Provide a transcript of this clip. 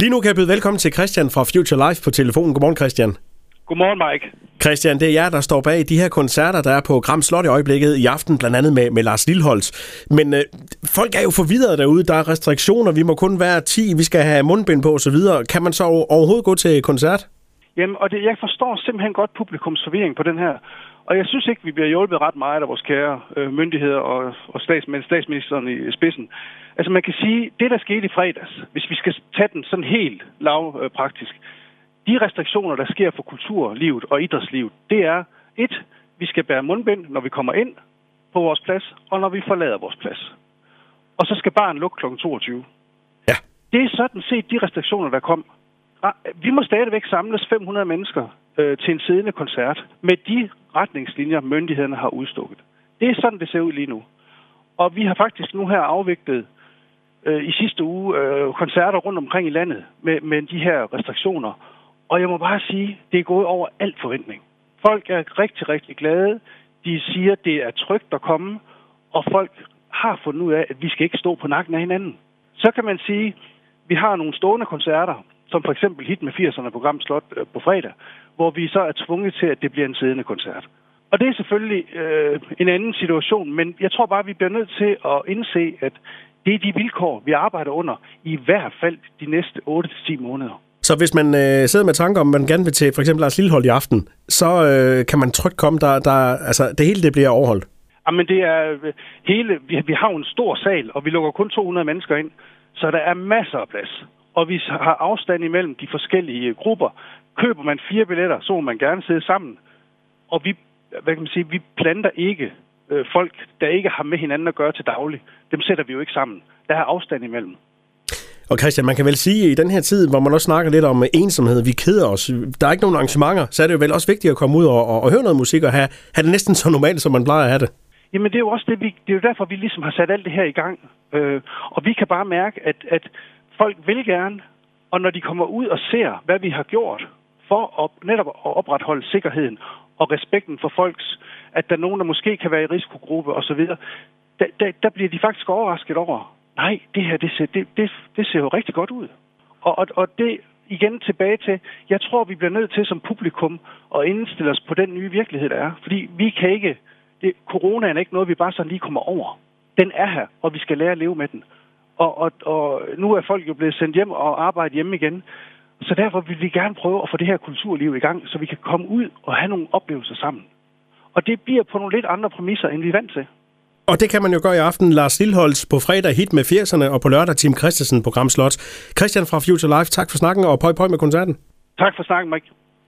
Lige nu kan jeg byde velkommen til Christian fra Future Life på telefonen. Godmorgen Christian. Godmorgen, Mike. Christian, det er jer, der står bag de her koncerter, der er på Gram Slot i øjeblikket i aften, blandt andet med, med Lars Lilholz. Men øh, folk er jo forvirret derude. Der er restriktioner. Vi må kun være 10. Vi skal have mundbind på osv. Kan man så overhovedet gå til koncert? Jamen, og det, jeg forstår simpelthen godt publikums forvirring på den her. Og jeg synes ikke, vi bliver hjulpet ret meget af vores kære øh, myndigheder og, og stats, statsministeren i spidsen. Altså man kan sige, det der skete i fredags, hvis vi skal tage den sådan helt lavpraktisk, øh, de restriktioner, der sker for kulturlivet og idrætslivet, det er et, vi skal bære mundbind, når vi kommer ind på vores plads, og når vi forlader vores plads. Og så skal barn lukke kl. 22. Ja. Det er sådan set de restriktioner, der kom. Ah, vi må stadigvæk samles 500 mennesker øh, til en siddende koncert med de retningslinjer, myndighederne har udstukket. Det er sådan, det ser ud lige nu. Og vi har faktisk nu her afviklet øh, i sidste uge øh, koncerter rundt omkring i landet med, med de her restriktioner. Og jeg må bare sige, det er gået over alt forventning. Folk er rigtig, rigtig glade. De siger, det er trygt at komme, og folk har fundet ud af, at vi skal ikke stå på nakken af hinanden. Så kan man sige, vi har nogle stående koncerter, som for eksempel Hit med 80'erne program Slot øh, på fredag, hvor vi så er tvunget til, at det bliver en siddende koncert. Og det er selvfølgelig øh, en anden situation, men jeg tror bare, vi bliver nødt til at indse, at det er de vilkår, vi arbejder under, i hvert fald de næste 8-10 måneder. Så hvis man øh, sidder med tanker om, man gerne vil til for eksempel Lars Lillehold i aften, så øh, kan man trygt komme, der, der, altså det hele det bliver overholdt? Jamen det er øh, hele, vi, vi har jo en stor sal, og vi lukker kun 200 mennesker ind, så der er masser af plads. Og vi har afstand imellem de forskellige grupper. Køber man fire billetter, så må man gerne sidde sammen. Og vi, hvad kan man sige, vi planter ikke øh, folk, der ikke har med hinanden at gøre til daglig. Dem sætter vi jo ikke sammen. Der er afstand imellem. Og Christian, man kan vel sige, at i den her tid, hvor man også snakker lidt om ensomhed, vi keder os, der er ikke nogen arrangementer, så er det jo vel også vigtigt at komme ud og, og, og høre noget musik og have, have det næsten så normalt, som man plejer at have det. Jamen det er jo også det, vi, det er jo derfor, vi ligesom har sat alt det her i gang. Øh, og vi kan bare mærke, at, at folk vil gerne, og når de kommer ud og ser, hvad vi har gjort for at, netop at opretholde sikkerheden og respekten for folks, at der er nogen, der måske kan være i risikogruppe osv., der, der, der bliver de faktisk overrasket over, nej, det her, det ser, det, det, det ser jo rigtig godt ud. Og, og, og det igen tilbage til, jeg tror, vi bliver nødt til som publikum at indstille os på den nye virkelighed, der er. Fordi vi kan ikke, det, corona er ikke noget, vi bare sådan lige kommer over. Den er her, og vi skal lære at leve med den. Og, og, og nu er folk jo blevet sendt hjem og arbejde hjemme igen. Så derfor vil vi gerne prøve at få det her kulturliv i gang, så vi kan komme ud og have nogle oplevelser sammen. Og det bliver på nogle lidt andre præmisser, end vi er vant til. Og det kan man jo gøre i aften. Lars Lilholz på fredag hit med 80'erne, og på lørdag Tim Christensen på Gram Slot. Christian fra Future Life, tak for snakken, og pøj pøj med koncerten. Tak for snakken, Mike.